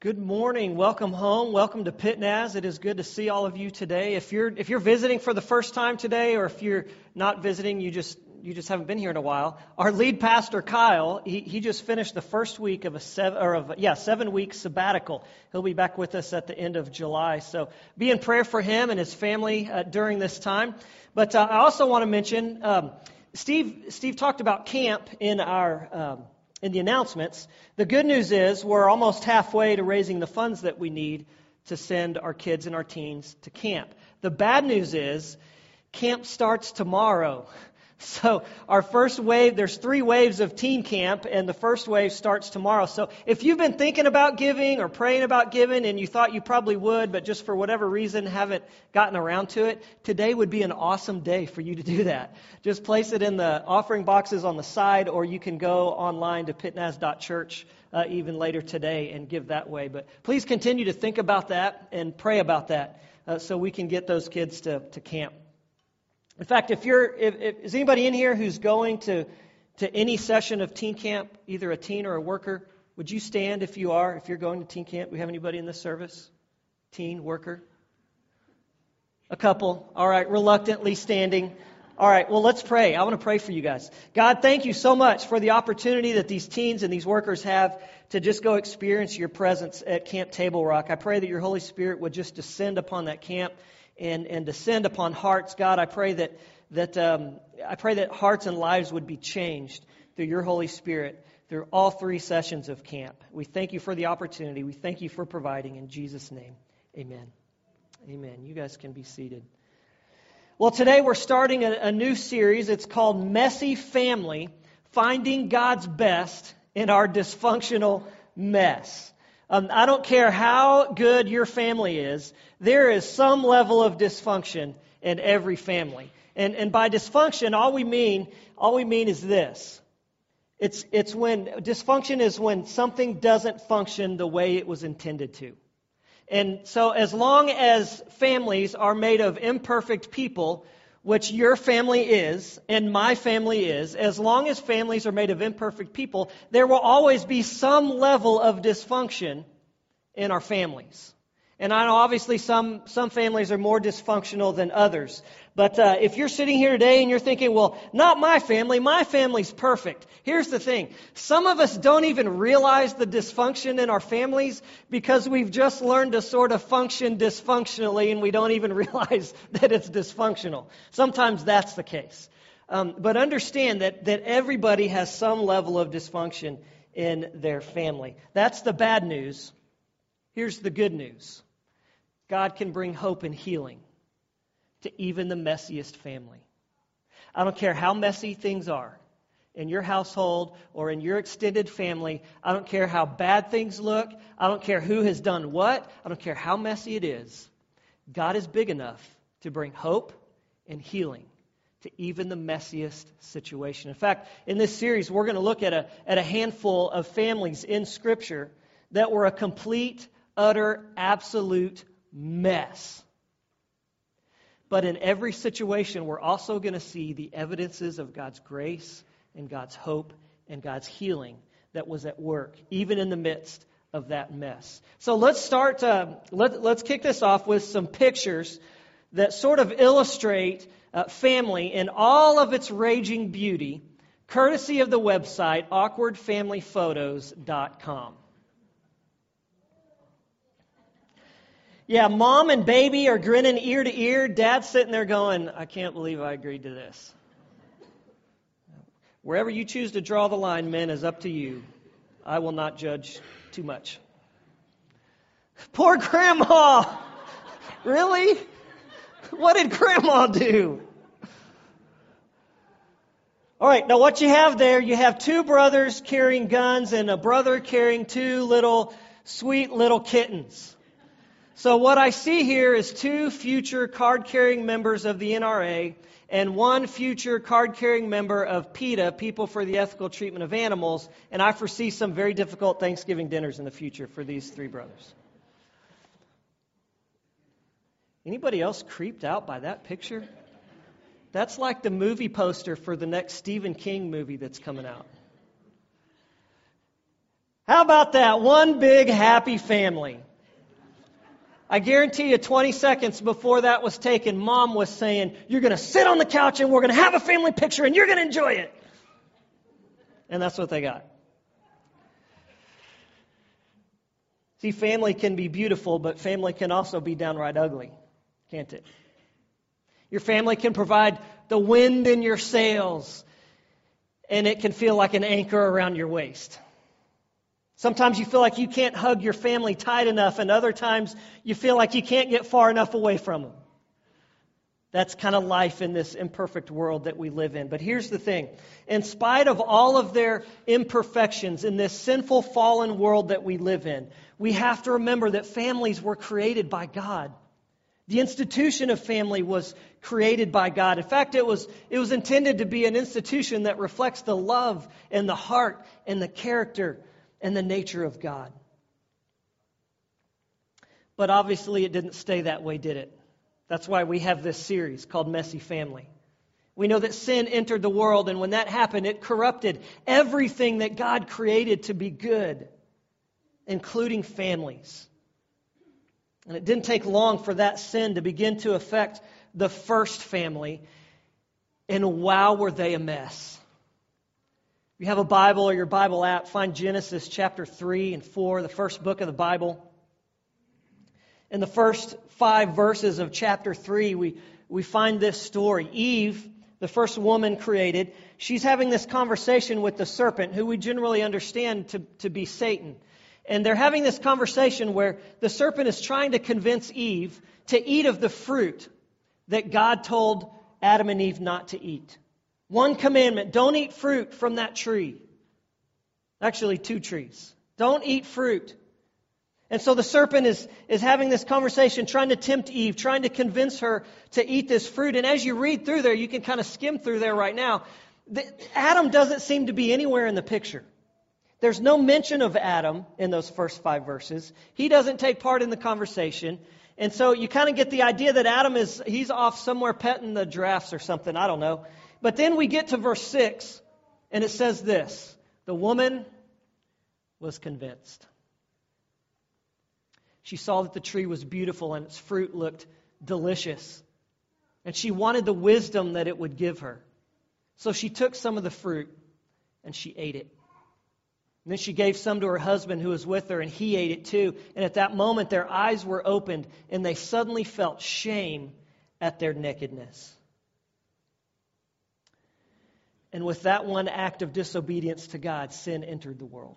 Good morning. Welcome home. Welcome to Pitnaz. It is good to see all of you today. If you're if you're visiting for the first time today, or if you're not visiting, you just you just haven't been here in a while. Our lead pastor Kyle, he, he just finished the first week of a seven or of yeah seven week sabbatical. He'll be back with us at the end of July. So be in prayer for him and his family uh, during this time. But uh, I also want to mention um, Steve. Steve talked about camp in our. Um, in the announcements. The good news is we're almost halfway to raising the funds that we need to send our kids and our teens to camp. The bad news is camp starts tomorrow. So our first wave, there's three waves of teen camp, and the first wave starts tomorrow. So if you've been thinking about giving or praying about giving, and you thought you probably would, but just for whatever reason haven't gotten around to it, today would be an awesome day for you to do that. Just place it in the offering boxes on the side, or you can go online to pitnaz.church uh, even later today and give that way. But please continue to think about that and pray about that uh, so we can get those kids to, to camp. In fact, if you're, if, if, is anybody in here who's going to, to any session of teen camp, either a teen or a worker? Would you stand if you are, if you're going to teen camp? We have anybody in this service? Teen, worker? A couple. All right, reluctantly standing. All right, well, let's pray. I want to pray for you guys. God, thank you so much for the opportunity that these teens and these workers have to just go experience your presence at Camp Table Rock. I pray that your Holy Spirit would just descend upon that camp and, and descend upon hearts. God, I pray that, that, um, I pray that hearts and lives would be changed through your Holy Spirit through all three sessions of camp. We thank you for the opportunity. We thank you for providing. In Jesus' name, amen. Amen. You guys can be seated. Well, today we're starting a, a new series. It's called Messy Family Finding God's Best in Our Dysfunctional Mess. Um, I don't care how good your family is, there is some level of dysfunction in every family. And, and by dysfunction, all we mean, all we mean is this. It's, it's when dysfunction is when something doesn't function the way it was intended to. And so, as long as families are made of imperfect people, which your family is and my family is, as long as families are made of imperfect people, there will always be some level of dysfunction in our families. And I know obviously some, some families are more dysfunctional than others. But uh, if you're sitting here today and you're thinking, well, not my family, my family's perfect. Here's the thing. Some of us don't even realize the dysfunction in our families because we've just learned to sort of function dysfunctionally and we don't even realize that it's dysfunctional. Sometimes that's the case. Um, but understand that, that everybody has some level of dysfunction in their family. That's the bad news. Here's the good news. God can bring hope and healing to even the messiest family. I don't care how messy things are in your household or in your extended family. I don't care how bad things look. I don't care who has done what. I don't care how messy it is. God is big enough to bring hope and healing to even the messiest situation. In fact, in this series, we're going to look at a, at a handful of families in Scripture that were a complete, utter, absolute mess. But in every situation, we're also going to see the evidences of God's grace and God's hope and God's healing that was at work, even in the midst of that mess. So let's start, uh, let, let's kick this off with some pictures that sort of illustrate uh, family in all of its raging beauty, courtesy of the website awkwardfamilyphotos.com. Yeah, mom and baby are grinning ear to ear. Dad's sitting there going, I can't believe I agreed to this. Wherever you choose to draw the line, men, is up to you. I will not judge too much. Poor grandma! really? What did grandma do? All right, now what you have there, you have two brothers carrying guns and a brother carrying two little, sweet little kittens. So, what I see here is two future card carrying members of the NRA and one future card carrying member of PETA, People for the Ethical Treatment of Animals, and I foresee some very difficult Thanksgiving dinners in the future for these three brothers. Anybody else creeped out by that picture? That's like the movie poster for the next Stephen King movie that's coming out. How about that? One big happy family. I guarantee you 20 seconds before that was taken, mom was saying, You're going to sit on the couch and we're going to have a family picture and you're going to enjoy it. And that's what they got. See, family can be beautiful, but family can also be downright ugly, can't it? Your family can provide the wind in your sails, and it can feel like an anchor around your waist. Sometimes you feel like you can't hug your family tight enough, and other times you feel like you can't get far enough away from them. That's kind of life in this imperfect world that we live in. But here's the thing in spite of all of their imperfections in this sinful, fallen world that we live in, we have to remember that families were created by God. The institution of family was created by God. In fact, it was, it was intended to be an institution that reflects the love and the heart and the character and the nature of God. But obviously, it didn't stay that way, did it? That's why we have this series called Messy Family. We know that sin entered the world, and when that happened, it corrupted everything that God created to be good, including families. And it didn't take long for that sin to begin to affect the first family, and wow, were they a mess. You have a Bible or your Bible app, find Genesis chapter 3 and 4, the first book of the Bible. In the first five verses of chapter 3, we, we find this story. Eve, the first woman created, she's having this conversation with the serpent, who we generally understand to, to be Satan. And they're having this conversation where the serpent is trying to convince Eve to eat of the fruit that God told Adam and Eve not to eat. One commandment don't eat fruit from that tree. Actually, two trees. Don't eat fruit. And so the serpent is, is having this conversation, trying to tempt Eve, trying to convince her to eat this fruit. And as you read through there, you can kind of skim through there right now. The, Adam doesn't seem to be anywhere in the picture. There's no mention of Adam in those first five verses. He doesn't take part in the conversation. And so you kind of get the idea that Adam is, he's off somewhere petting the giraffes or something. I don't know. But then we get to verse 6, and it says this The woman was convinced. She saw that the tree was beautiful and its fruit looked delicious. And she wanted the wisdom that it would give her. So she took some of the fruit and she ate it. And then she gave some to her husband who was with her, and he ate it too. And at that moment, their eyes were opened, and they suddenly felt shame at their nakedness. And with that one act of disobedience to God, sin entered the world.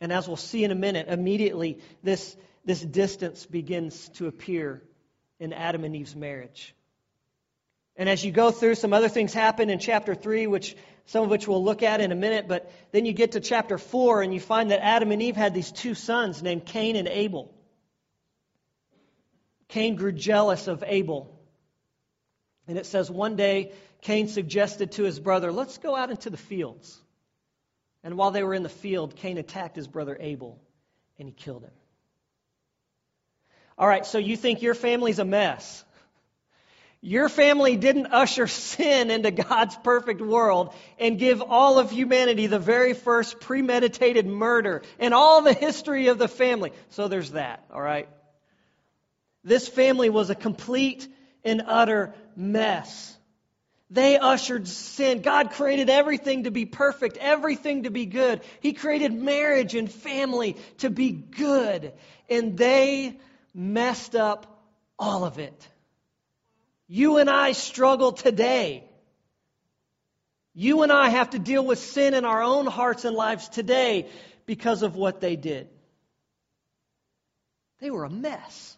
And as we'll see in a minute, immediately this, this distance begins to appear in Adam and Eve's marriage. And as you go through, some other things happen in chapter 3, which some of which we'll look at in a minute, but then you get to chapter 4 and you find that Adam and Eve had these two sons named Cain and Abel. Cain grew jealous of Abel. And it says one day Cain suggested to his brother, Let's go out into the fields. And while they were in the field, Cain attacked his brother Abel and he killed him. All right, so you think your family's a mess. Your family didn't usher sin into God's perfect world and give all of humanity the very first premeditated murder and all the history of the family. So there's that, all right? This family was a complete and utter mess. They ushered sin. God created everything to be perfect, everything to be good. He created marriage and family to be good. And they messed up all of it. You and I struggle today. You and I have to deal with sin in our own hearts and lives today because of what they did. They were a mess.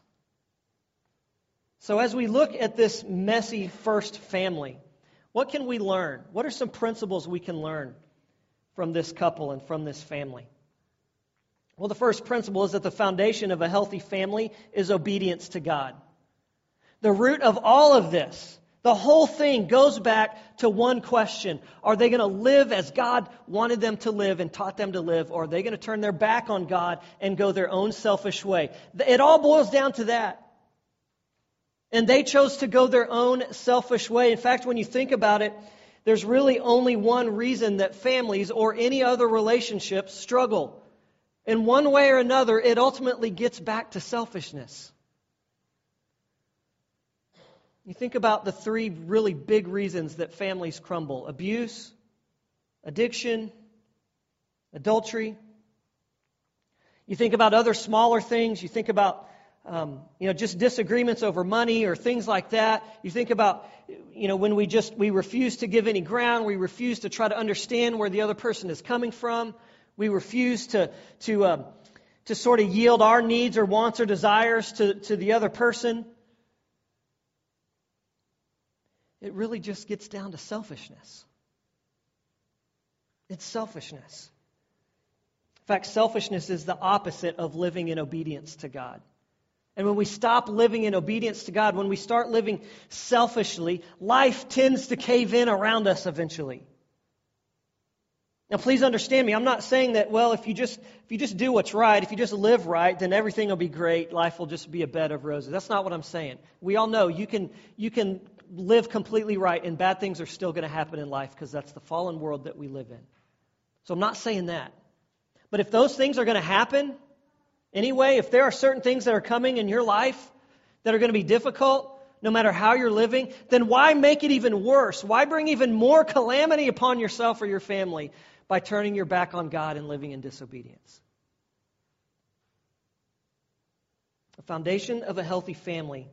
So, as we look at this messy first family, what can we learn? What are some principles we can learn from this couple and from this family? Well, the first principle is that the foundation of a healthy family is obedience to God. The root of all of this, the whole thing goes back to one question. Are they going to live as God wanted them to live and taught them to live, or are they going to turn their back on God and go their own selfish way? It all boils down to that. And they chose to go their own selfish way. In fact, when you think about it, there's really only one reason that families or any other relationships struggle. In one way or another, it ultimately gets back to selfishness. You think about the three really big reasons that families crumble abuse, addiction, adultery. You think about other smaller things. You think about um, you know just disagreements over money or things like that. You think about you know when we just we refuse to give any ground. We refuse to try to understand where the other person is coming from. We refuse to to uh, to sort of yield our needs or wants or desires to, to the other person. It really just gets down to selfishness. It's selfishness. In fact, selfishness is the opposite of living in obedience to God. And when we stop living in obedience to God, when we start living selfishly, life tends to cave in around us eventually. Now please understand me. I'm not saying that well if you just if you just do what's right, if you just live right, then everything will be great. Life will just be a bed of roses. That's not what I'm saying. We all know you can you can live completely right and bad things are still going to happen in life because that's the fallen world that we live in. So I'm not saying that. But if those things are going to happen anyway, if there are certain things that are coming in your life that are going to be difficult, no matter how you're living, then why make it even worse? Why bring even more calamity upon yourself or your family by turning your back on God and living in disobedience? The foundation of a healthy family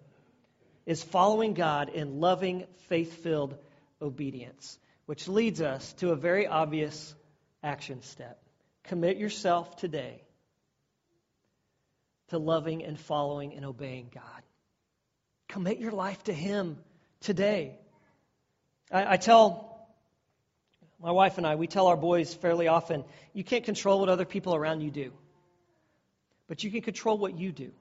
is following God in loving, faith filled obedience, which leads us to a very obvious action step. Commit yourself today to loving and following and obeying God. Commit your life to Him today. I, I, tell my wife and I, we tell our boys fairly often, you can't control what other people around you do, but you can control what you do.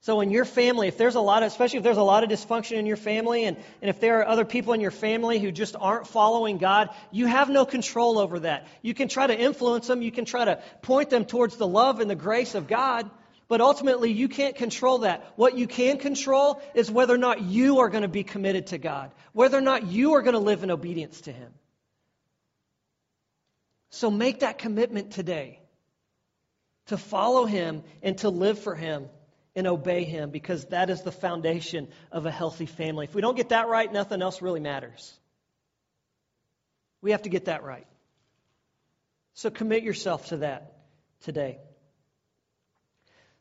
So in your family, if there's a lot of, especially if there's a lot of dysfunction in your family, and, and if there are other people in your family who just aren't following God, you have no control over that. You can try to influence them, you can try to point them towards the love and the grace of God, but ultimately you can't control that. What you can control is whether or not you are going to be committed to God, whether or not you are going to live in obedience to Him. So make that commitment today to follow Him and to live for Him and obey Him because that is the foundation of a healthy family. If we don't get that right, nothing else really matters. We have to get that right. So commit yourself to that today.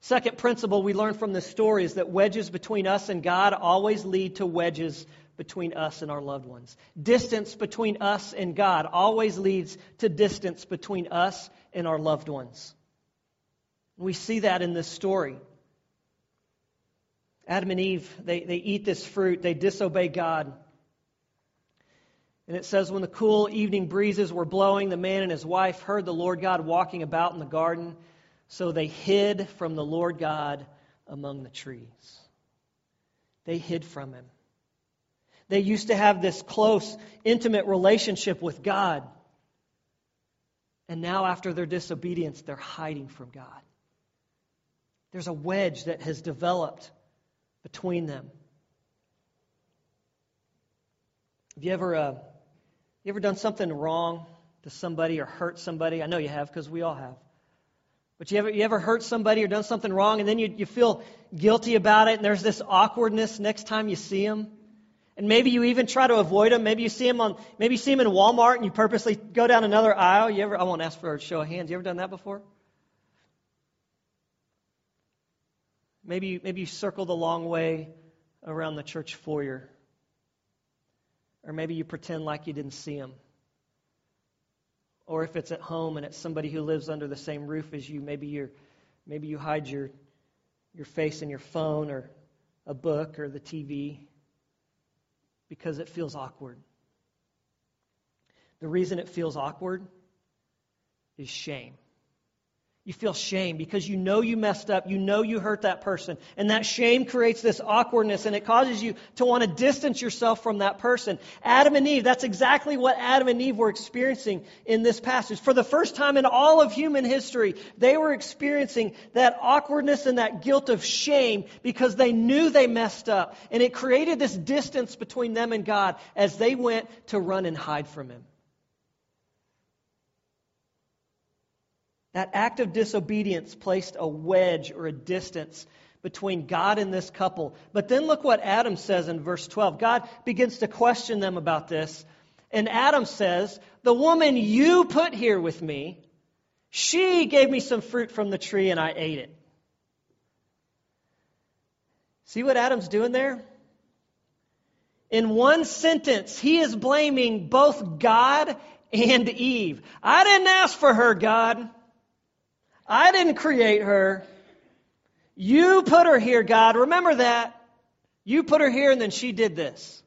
Second principle we learn from this story is that wedges between us and God always lead to wedges between us and our loved ones. Distance between us and God always leads to distance between us and our loved ones. We see that in this story. Adam and Eve, they, they eat this fruit, they disobey God. And it says, when the cool evening breezes were blowing, the man and his wife heard the Lord God walking about in the garden. So they hid from the Lord God among the trees. They hid from him. They used to have this close, intimate relationship with God. And now, after their disobedience, they're hiding from God. There's a wedge that has developed between them. Have you ever, uh, you ever done something wrong to somebody or hurt somebody? I know you have because we all have. But you ever, you ever hurt somebody or done something wrong and then you, you feel guilty about it and there's this awkwardness next time you see them? And maybe you even try to avoid them. Maybe you see them on, maybe you see them in Walmart and you purposely go down another aisle. You ever, I won't ask for a show of hands. You ever done that before? Maybe, maybe you circle the long way around the church foyer. Or maybe you pretend like you didn't see them. Or if it's at home and it's somebody who lives under the same roof as you, maybe you maybe you hide your your face in your phone or a book or the TV because it feels awkward. The reason it feels awkward is shame. You feel shame because you know you messed up. You know you hurt that person. And that shame creates this awkwardness and it causes you to want to distance yourself from that person. Adam and Eve, that's exactly what Adam and Eve were experiencing in this passage. For the first time in all of human history, they were experiencing that awkwardness and that guilt of shame because they knew they messed up. And it created this distance between them and God as they went to run and hide from Him. That act of disobedience placed a wedge or a distance between God and this couple. But then look what Adam says in verse 12. God begins to question them about this. And Adam says, The woman you put here with me, she gave me some fruit from the tree and I ate it. See what Adam's doing there? In one sentence, he is blaming both God and Eve. I didn't ask for her, God. I didn't create her. You put her here, God. Remember that. You put her here, and then she did this.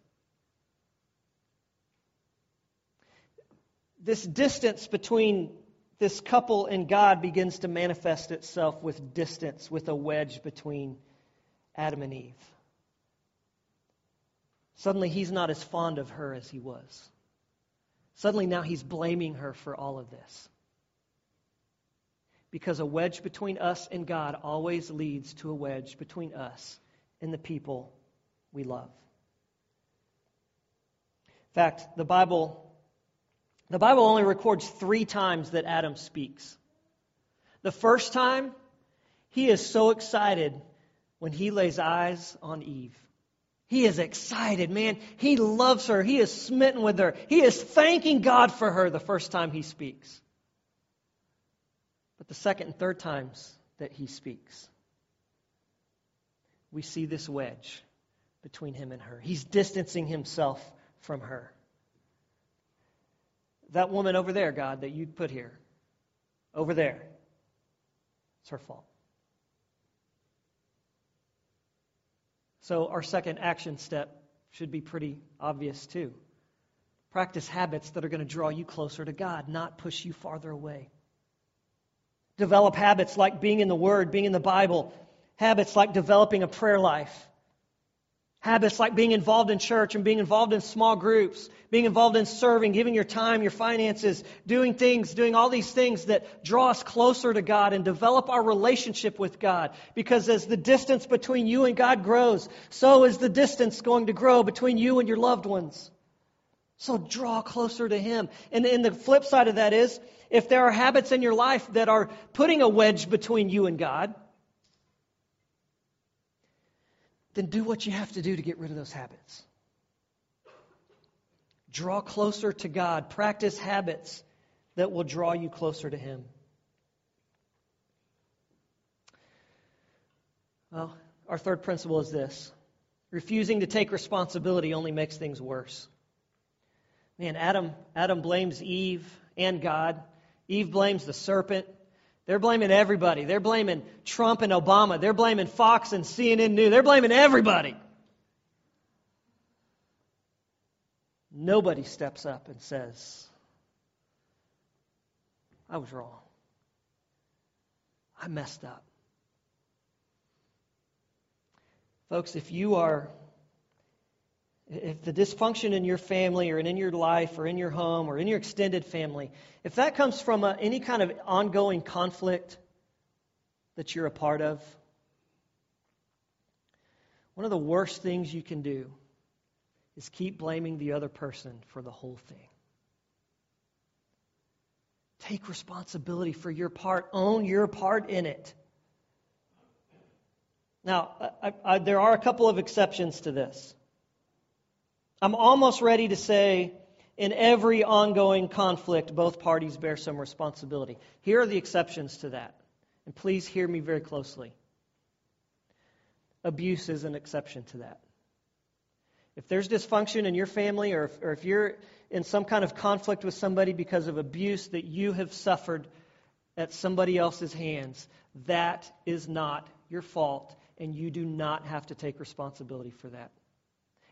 This distance between this couple and God begins to manifest itself with distance, with a wedge between Adam and Eve. Suddenly, he's not as fond of her as he was. Suddenly, now he's blaming her for all of this because a wedge between us and God always leads to a wedge between us and the people we love. In fact, the Bible the Bible only records 3 times that Adam speaks. The first time, he is so excited when he lays eyes on Eve. He is excited, man. He loves her. He is smitten with her. He is thanking God for her the first time he speaks the second and third times that he speaks, we see this wedge between him and her. He's distancing himself from her. That woman over there, God, that you'd put here, over there, it's her fault. So, our second action step should be pretty obvious, too. Practice habits that are going to draw you closer to God, not push you farther away. Develop habits like being in the Word, being in the Bible, habits like developing a prayer life, habits like being involved in church and being involved in small groups, being involved in serving, giving your time, your finances, doing things, doing all these things that draw us closer to God and develop our relationship with God. Because as the distance between you and God grows, so is the distance going to grow between you and your loved ones. So draw closer to Him. And, and the flip side of that is, if there are habits in your life that are putting a wedge between you and God, then do what you have to do to get rid of those habits. Draw closer to God. Practice habits that will draw you closer to Him. Well, our third principle is this refusing to take responsibility only makes things worse. Man, Adam, Adam blames Eve and God Eve blames the serpent. They're blaming everybody. They're blaming Trump and Obama. They're blaming Fox and CNN News. They're blaming everybody. Nobody steps up and says, I was wrong. I messed up. Folks, if you are if the dysfunction in your family or in your life or in your home or in your extended family, if that comes from a, any kind of ongoing conflict that you're a part of, one of the worst things you can do is keep blaming the other person for the whole thing. Take responsibility for your part, own your part in it. Now, I, I, there are a couple of exceptions to this. I'm almost ready to say in every ongoing conflict, both parties bear some responsibility. Here are the exceptions to that. And please hear me very closely. Abuse is an exception to that. If there's dysfunction in your family, or if, or if you're in some kind of conflict with somebody because of abuse that you have suffered at somebody else's hands, that is not your fault, and you do not have to take responsibility for that.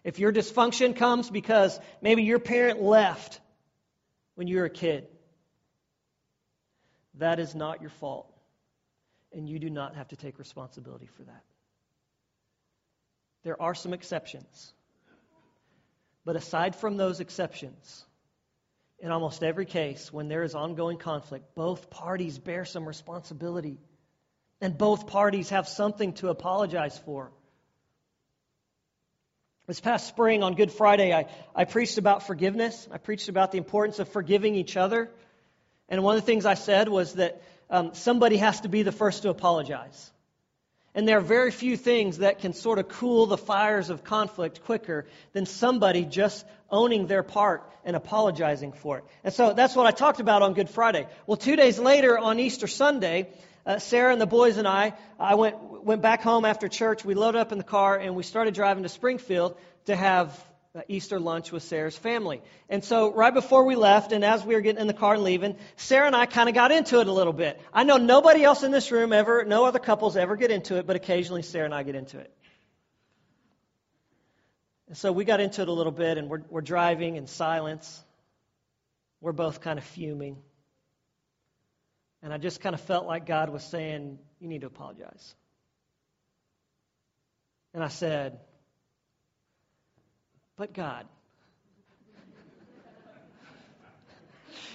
If your dysfunction comes because maybe your parent left when you were a kid, that is not your fault. and you do not have to take responsibility for that. There are some exceptions. But aside from those exceptions, in almost every case, when there is ongoing conflict, both parties bear some responsibility. And both parties have something to apologize for. This past spring on Good Friday, I, I preached about forgiveness. I preached about the importance of forgiving each other. And one of the things I said was that um, somebody has to be the first to apologize. And there are very few things that can sort of cool the fires of conflict quicker than somebody just owning their part and apologizing for it. And so that's what I talked about on Good Friday. Well, two days later on Easter Sunday, uh, Sarah and the boys and I, I went, went back home after church. We loaded up in the car and we started driving to Springfield to have uh, Easter lunch with Sarah's family. And so, right before we left, and as we were getting in the car and leaving, Sarah and I kind of got into it a little bit. I know nobody else in this room ever, no other couples ever get into it, but occasionally Sarah and I get into it. And so we got into it a little bit, and we're, we're driving in silence. We're both kind of fuming. And I just kind of felt like God was saying, You need to apologize. And I said, But God.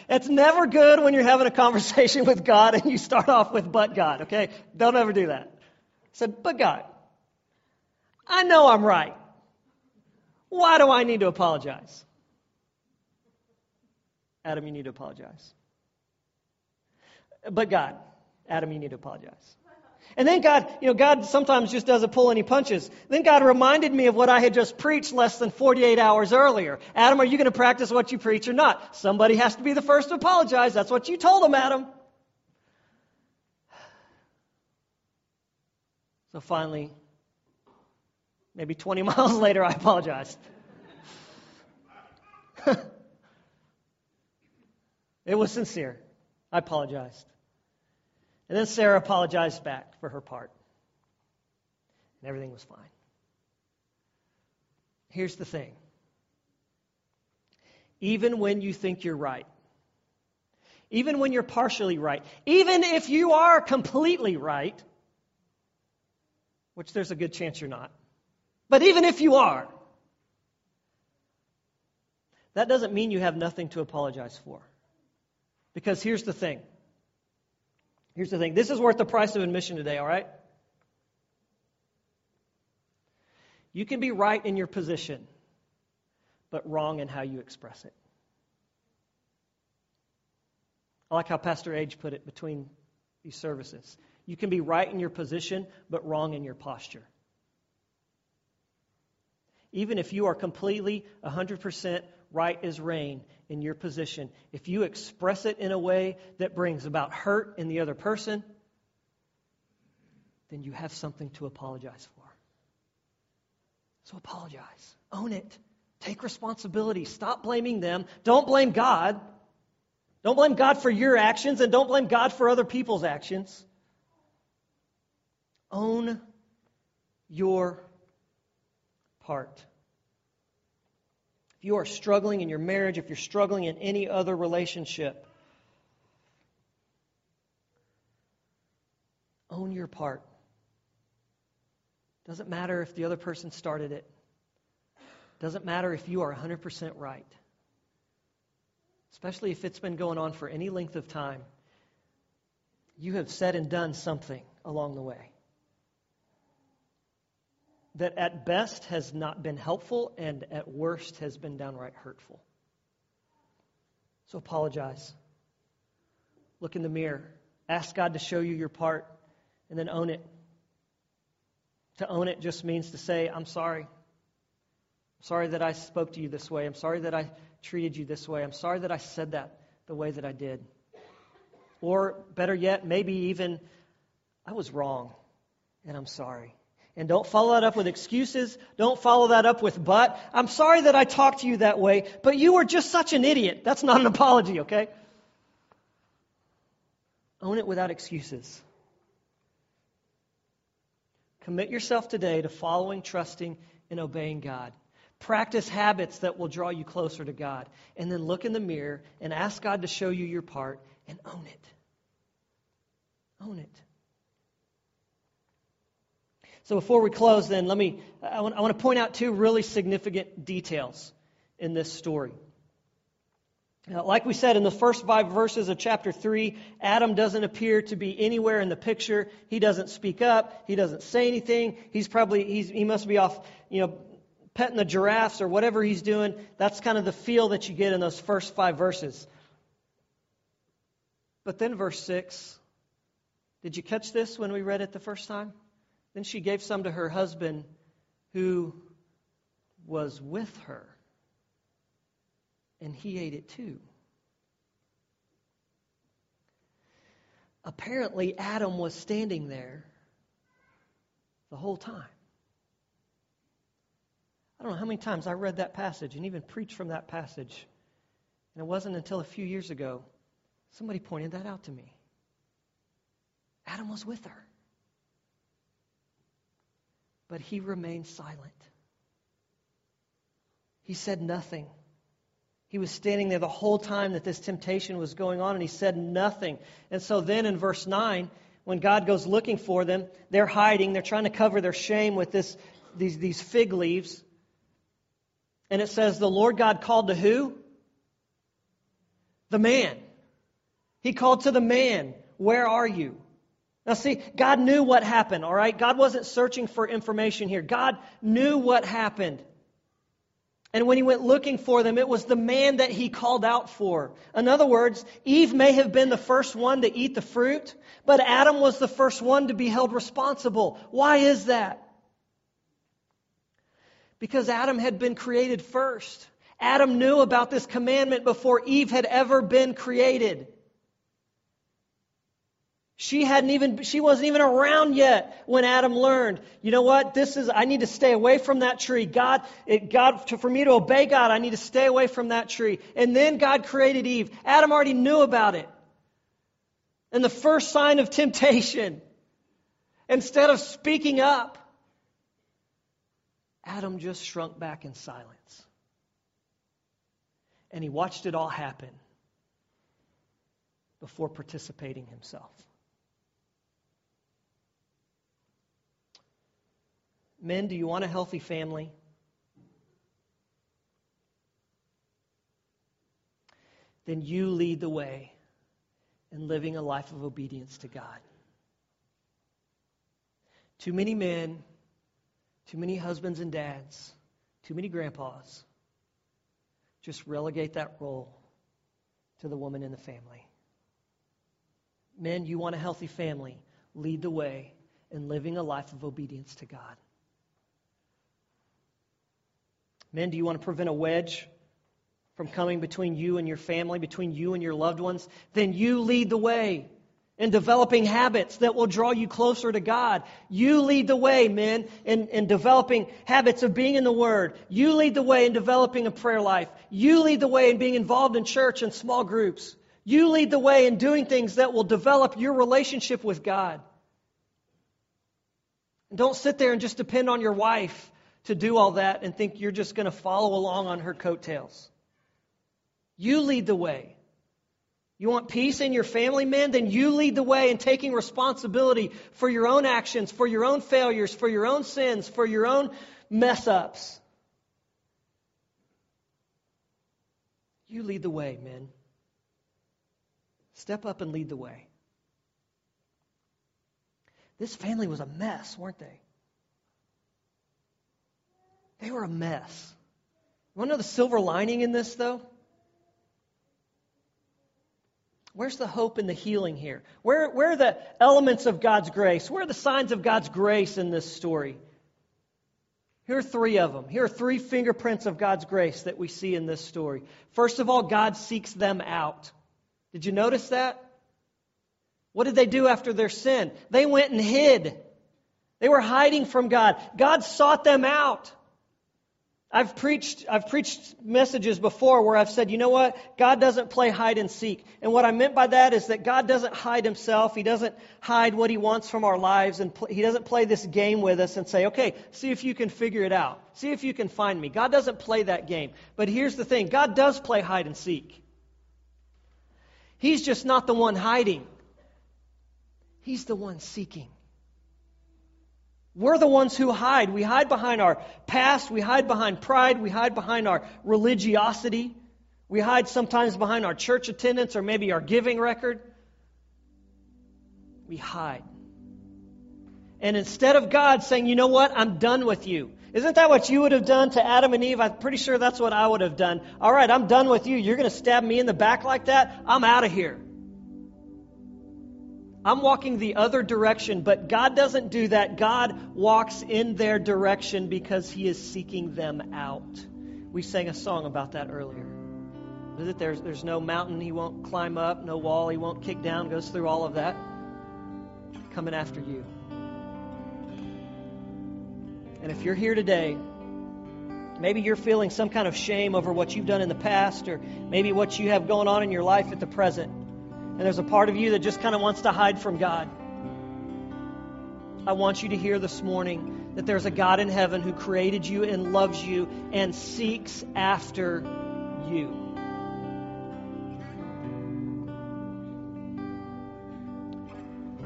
It's never good when you're having a conversation with God and you start off with, But God, okay? Don't ever do that. I said, But God. I know I'm right. Why do I need to apologize? Adam, you need to apologize. But God, Adam, you need to apologize. And then God, you know, God sometimes just doesn't pull any punches. Then God reminded me of what I had just preached less than 48 hours earlier. Adam, are you going to practice what you preach or not? Somebody has to be the first to apologize. That's what you told him, Adam. So finally, maybe 20 miles later, I apologized. it was sincere. I apologized. And then Sarah apologized back for her part. And everything was fine. Here's the thing even when you think you're right, even when you're partially right, even if you are completely right, which there's a good chance you're not, but even if you are, that doesn't mean you have nothing to apologize for. Because here's the thing Here's the thing this is worth the price of admission today, all right? You can be right in your position, but wrong in how you express it. I like how Pastor Age put it between these services. You can be right in your position, but wrong in your posture. Even if you are completely 100% right as rain in your position, if you express it in a way that brings about hurt in the other person, then you have something to apologize for. So apologize. Own it. Take responsibility. Stop blaming them. Don't blame God. Don't blame God for your actions and don't blame God for other people's actions. Own your part if you are struggling in your marriage, if you're struggling in any other relationship, own your part. Doesn't matter if the other person started it. Doesn't matter if you are 100% right. Especially if it's been going on for any length of time. You have said and done something along the way that at best has not been helpful and at worst has been downright hurtful. So apologize. Look in the mirror. Ask God to show you your part and then own it. To own it just means to say, I'm sorry. I'm sorry that I spoke to you this way. I'm sorry that I treated you this way. I'm sorry that I said that the way that I did. Or better yet, maybe even, I was wrong and I'm sorry. And don't follow that up with excuses. Don't follow that up with but. I'm sorry that I talked to you that way, but you were just such an idiot. That's not an apology, okay? Own it without excuses. Commit yourself today to following, trusting, and obeying God. Practice habits that will draw you closer to God. And then look in the mirror and ask God to show you your part and own it. Own it. So before we close, then, let me, I want, I want to point out two really significant details in this story. Now, like we said in the first five verses of chapter 3, Adam doesn't appear to be anywhere in the picture. He doesn't speak up. He doesn't say anything. He's probably, he's, he must be off, you know, petting the giraffes or whatever he's doing. That's kind of the feel that you get in those first five verses. But then verse 6, did you catch this when we read it the first time? Then she gave some to her husband who was with her, and he ate it too. Apparently, Adam was standing there the whole time. I don't know how many times I read that passage and even preached from that passage. And it wasn't until a few years ago somebody pointed that out to me. Adam was with her but he remained silent. He said nothing. He was standing there the whole time that this temptation was going on, and he said nothing. And so then in verse 9, when God goes looking for them, they're hiding. They're trying to cover their shame with this, these, these fig leaves. And it says, The Lord God called to who? The man. He called to the man, Where are you? Now, see, God knew what happened, all right? God wasn't searching for information here. God knew what happened. And when he went looking for them, it was the man that he called out for. In other words, Eve may have been the first one to eat the fruit, but Adam was the first one to be held responsible. Why is that? Because Adam had been created first. Adam knew about this commandment before Eve had ever been created. She hadn't even, she wasn't even around yet when Adam learned, you know what, this is, I need to stay away from that tree. God, it, God, to, for me to obey God, I need to stay away from that tree. And then God created Eve. Adam already knew about it. And the first sign of temptation, instead of speaking up, Adam just shrunk back in silence. And he watched it all happen before participating himself. Men, do you want a healthy family? Then you lead the way in living a life of obedience to God. Too many men, too many husbands and dads, too many grandpas just relegate that role to the woman in the family. Men, you want a healthy family, lead the way in living a life of obedience to God. Men, do you want to prevent a wedge from coming between you and your family, between you and your loved ones? Then you lead the way in developing habits that will draw you closer to God. You lead the way, men, in, in developing habits of being in the Word. You lead the way in developing a prayer life. You lead the way in being involved in church and small groups. You lead the way in doing things that will develop your relationship with God. Don't sit there and just depend on your wife to do all that and think you're just going to follow along on her coattails. You lead the way. You want peace in your family, men? Then you lead the way in taking responsibility for your own actions, for your own failures, for your own sins, for your own mess ups. You lead the way, men. Step up and lead the way. This family was a mess, weren't they? They were a mess. You want to know the silver lining in this, though? Where's the hope and the healing here? Where, where are the elements of God's grace? Where are the signs of God's grace in this story? Here are three of them. Here are three fingerprints of God's grace that we see in this story. First of all, God seeks them out. Did you notice that? What did they do after their sin? They went and hid. They were hiding from God. God sought them out. I've preached, I've preached messages before where I've said, you know what? God doesn't play hide and seek. And what I meant by that is that God doesn't hide himself. He doesn't hide what he wants from our lives. And pl- he doesn't play this game with us and say, okay, see if you can figure it out. See if you can find me. God doesn't play that game. But here's the thing God does play hide and seek. He's just not the one hiding, He's the one seeking. We're the ones who hide. We hide behind our past. We hide behind pride. We hide behind our religiosity. We hide sometimes behind our church attendance or maybe our giving record. We hide. And instead of God saying, you know what, I'm done with you. Isn't that what you would have done to Adam and Eve? I'm pretty sure that's what I would have done. All right, I'm done with you. You're going to stab me in the back like that? I'm out of here. I'm walking the other direction, but God doesn't do that. God walks in their direction because He is seeking them out. We sang a song about that earlier. Is there's, there's no mountain He won't climb up, no wall He won't kick down, goes through all of that. Coming after you. And if you're here today, maybe you're feeling some kind of shame over what you've done in the past, or maybe what you have going on in your life at the present and there's a part of you that just kind of wants to hide from God, I want you to hear this morning that there's a God in heaven who created you and loves you and seeks after you.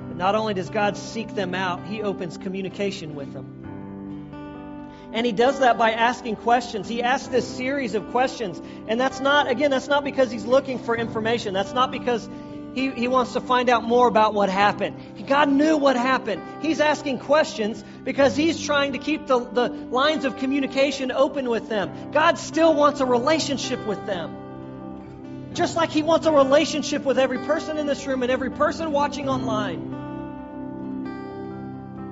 But not only does God seek them out, He opens communication with them. And he does that by asking questions. He asks this series of questions. And that's not, again, that's not because he's looking for information. That's not because he, he wants to find out more about what happened. God knew what happened. He's asking questions because he's trying to keep the, the lines of communication open with them. God still wants a relationship with them. Just like he wants a relationship with every person in this room and every person watching online.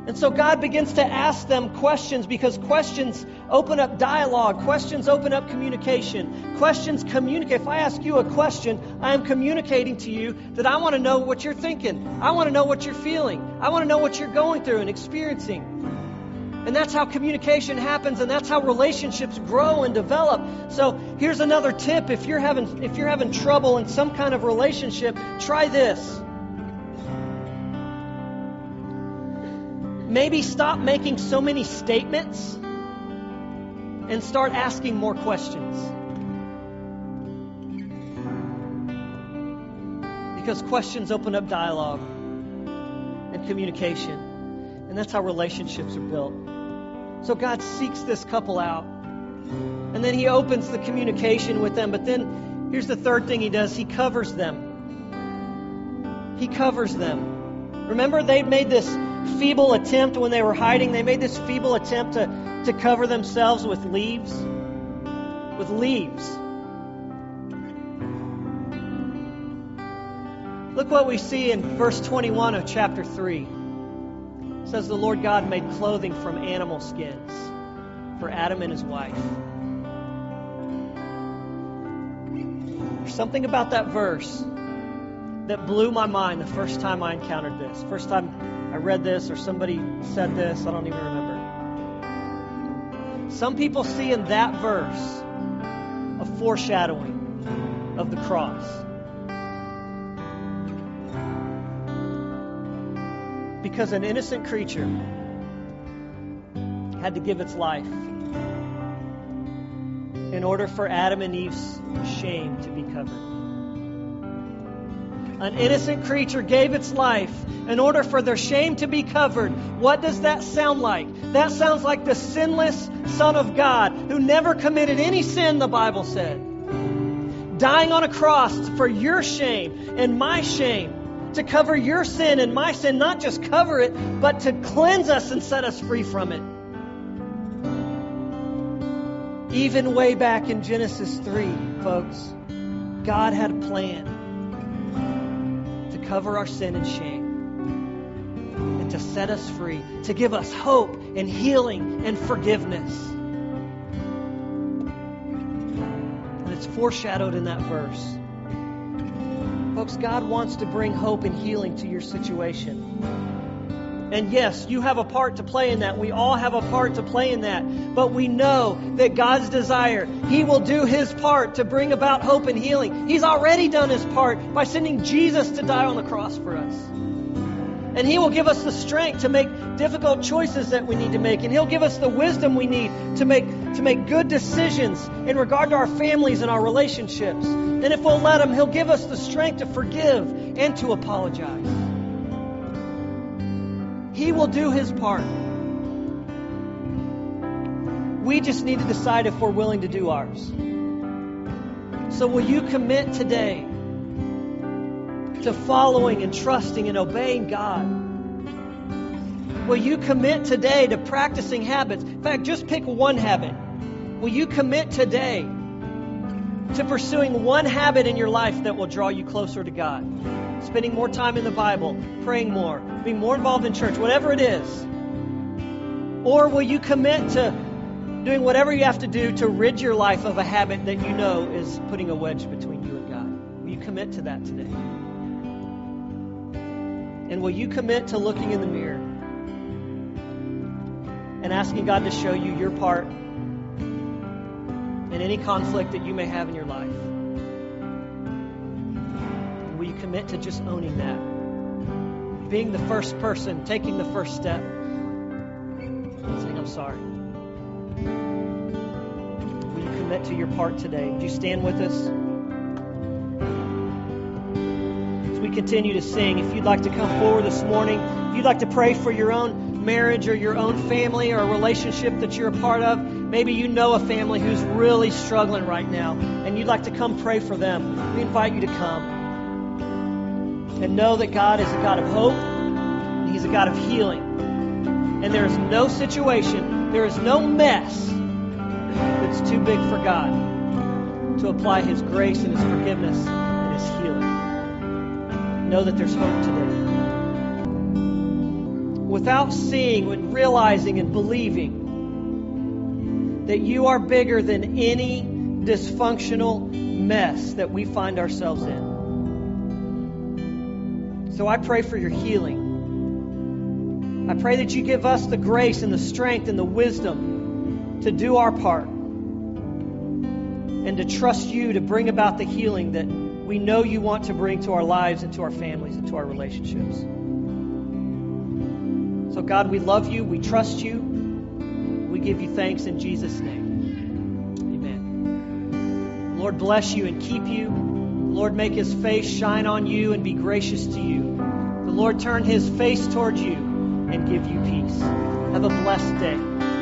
And so God begins to ask them questions because questions open up dialogue, questions open up communication. Questions communicate. If I ask you a question, I am communicating to you that I want to know what you're thinking. I want to know what you're feeling. I want to know what you're going through and experiencing. And that's how communication happens and that's how relationships grow and develop. So, here's another tip if you're having if you're having trouble in some kind of relationship, try this. Maybe stop making so many statements and start asking more questions. Because questions open up dialogue and communication. And that's how relationships are built. So God seeks this couple out. And then he opens the communication with them. But then here's the third thing he does he covers them. He covers them. Remember, they'd made this feeble attempt when they were hiding. They made this feeble attempt to, to cover themselves with leaves. With leaves. Look what we see in verse 21 of chapter 3. It says, The Lord God made clothing from animal skins for Adam and his wife. There's something about that verse that blew my mind the first time I encountered this. First time I read this or somebody said this. I don't even remember. Some people see in that verse a foreshadowing of the cross. Because an innocent creature had to give its life in order for Adam and Eve's shame to be covered. An innocent creature gave its life in order for their shame to be covered. What does that sound like? That sounds like the sinless Son of God who never committed any sin, the Bible said. Dying on a cross for your shame and my shame, to cover your sin and my sin, not just cover it, but to cleanse us and set us free from it. Even way back in Genesis 3, folks, God had a plan cover our sin and shame, and to set us free, to give us hope and healing and forgiveness. And it's foreshadowed in that verse. Folks, God wants to bring hope and healing to your situation. And yes, you have a part to play in that. We all have a part to play in that. But we know that God's desire, He will do His part to bring about hope and healing. He's already done His part by sending Jesus to die on the cross for us. And He will give us the strength to make difficult choices that we need to make. And He'll give us the wisdom we need to make, to make good decisions in regard to our families and our relationships. And if we'll let Him, He'll give us the strength to forgive and to apologize. He will do his part. We just need to decide if we're willing to do ours. So, will you commit today to following and trusting and obeying God? Will you commit today to practicing habits? In fact, just pick one habit. Will you commit today to pursuing one habit in your life that will draw you closer to God? Spending more time in the Bible, praying more, being more involved in church, whatever it is. Or will you commit to doing whatever you have to do to rid your life of a habit that you know is putting a wedge between you and God? Will you commit to that today? And will you commit to looking in the mirror and asking God to show you your part in any conflict that you may have in your life? Commit to just owning that? Being the first person, taking the first step, saying, I'm sorry. Will you commit to your part today? Would you stand with us? As we continue to sing, if you'd like to come forward this morning, if you'd like to pray for your own marriage or your own family or a relationship that you're a part of. Maybe you know a family who's really struggling right now and you'd like to come pray for them. We invite you to come. And know that God is a God of hope, He's a God of healing. And there is no situation, there is no mess that's too big for God to apply His grace and His forgiveness and His healing. Know that there's hope today without seeing and realizing and believing that you are bigger than any dysfunctional mess that we find ourselves in. So I pray for your healing. I pray that you give us the grace and the strength and the wisdom to do our part and to trust you to bring about the healing that we know you want to bring to our lives and to our families and to our relationships. So, God, we love you. We trust you. We give you thanks in Jesus' name. Amen. Lord, bless you and keep you. Lord, make his face shine on you and be gracious to you. The Lord turn his face towards you and give you peace. Have a blessed day.